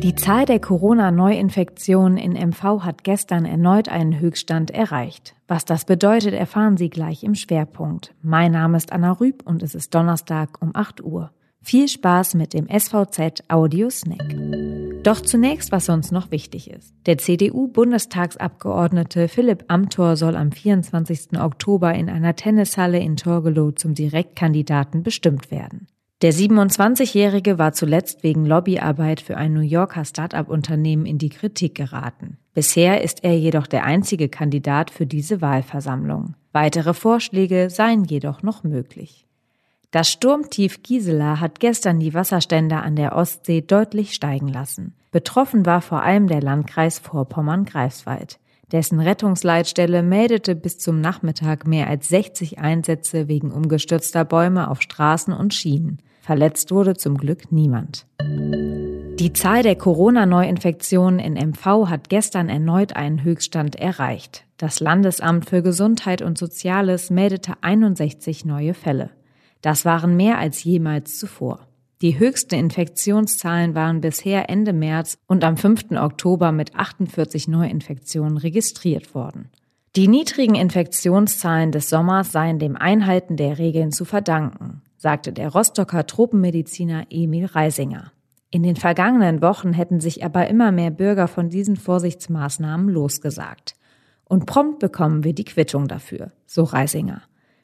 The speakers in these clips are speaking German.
Die Zahl der Corona-Neuinfektionen in MV hat gestern erneut einen Höchststand erreicht. Was das bedeutet, erfahren Sie gleich im Schwerpunkt. Mein Name ist Anna Rüb und es ist Donnerstag um 8 Uhr. Viel Spaß mit dem SVZ Audio Snack. Doch zunächst, was uns noch wichtig ist. Der CDU-Bundestagsabgeordnete Philipp Amthor soll am 24. Oktober in einer Tennishalle in Torgelow zum Direktkandidaten bestimmt werden. Der 27-Jährige war zuletzt wegen Lobbyarbeit für ein New Yorker Start-up-Unternehmen in die Kritik geraten. Bisher ist er jedoch der einzige Kandidat für diese Wahlversammlung. Weitere Vorschläge seien jedoch noch möglich. Das Sturmtief Gisela hat gestern die Wasserstände an der Ostsee deutlich steigen lassen. Betroffen war vor allem der Landkreis Vorpommern-Greifswald. Dessen Rettungsleitstelle meldete bis zum Nachmittag mehr als 60 Einsätze wegen umgestürzter Bäume auf Straßen und Schienen. Verletzt wurde zum Glück niemand. Die Zahl der Corona-Neuinfektionen in MV hat gestern erneut einen Höchststand erreicht. Das Landesamt für Gesundheit und Soziales meldete 61 neue Fälle. Das waren mehr als jemals zuvor. Die höchsten Infektionszahlen waren bisher Ende März und am 5. Oktober mit 48 Neuinfektionen registriert worden. Die niedrigen Infektionszahlen des Sommers seien dem Einhalten der Regeln zu verdanken sagte der Rostocker Tropenmediziner Emil Reisinger. In den vergangenen Wochen hätten sich aber immer mehr Bürger von diesen Vorsichtsmaßnahmen losgesagt. Und prompt bekommen wir die Quittung dafür, so Reisinger.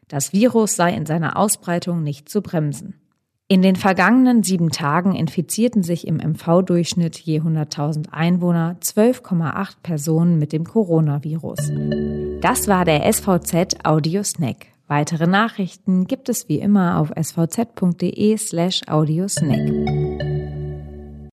Das Virus sei in seiner Ausbreitung nicht zu bremsen. In den vergangenen sieben Tagen infizierten sich im MV-Durchschnitt je 100.000 Einwohner 12,8 Personen mit dem Coronavirus. Das war der SVZ Audio Snack. Weitere Nachrichten gibt es wie immer auf svz.de slash audiosnack.